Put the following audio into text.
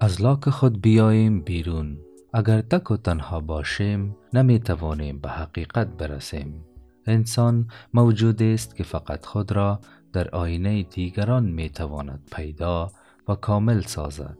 از لاک خود بیاییم بیرون. اگر تک و تنها باشیم نمی توانیم به حقیقت برسیم. انسان موجودی است که فقط خود را در آینه دیگران می تواند پیدا و کامل سازد.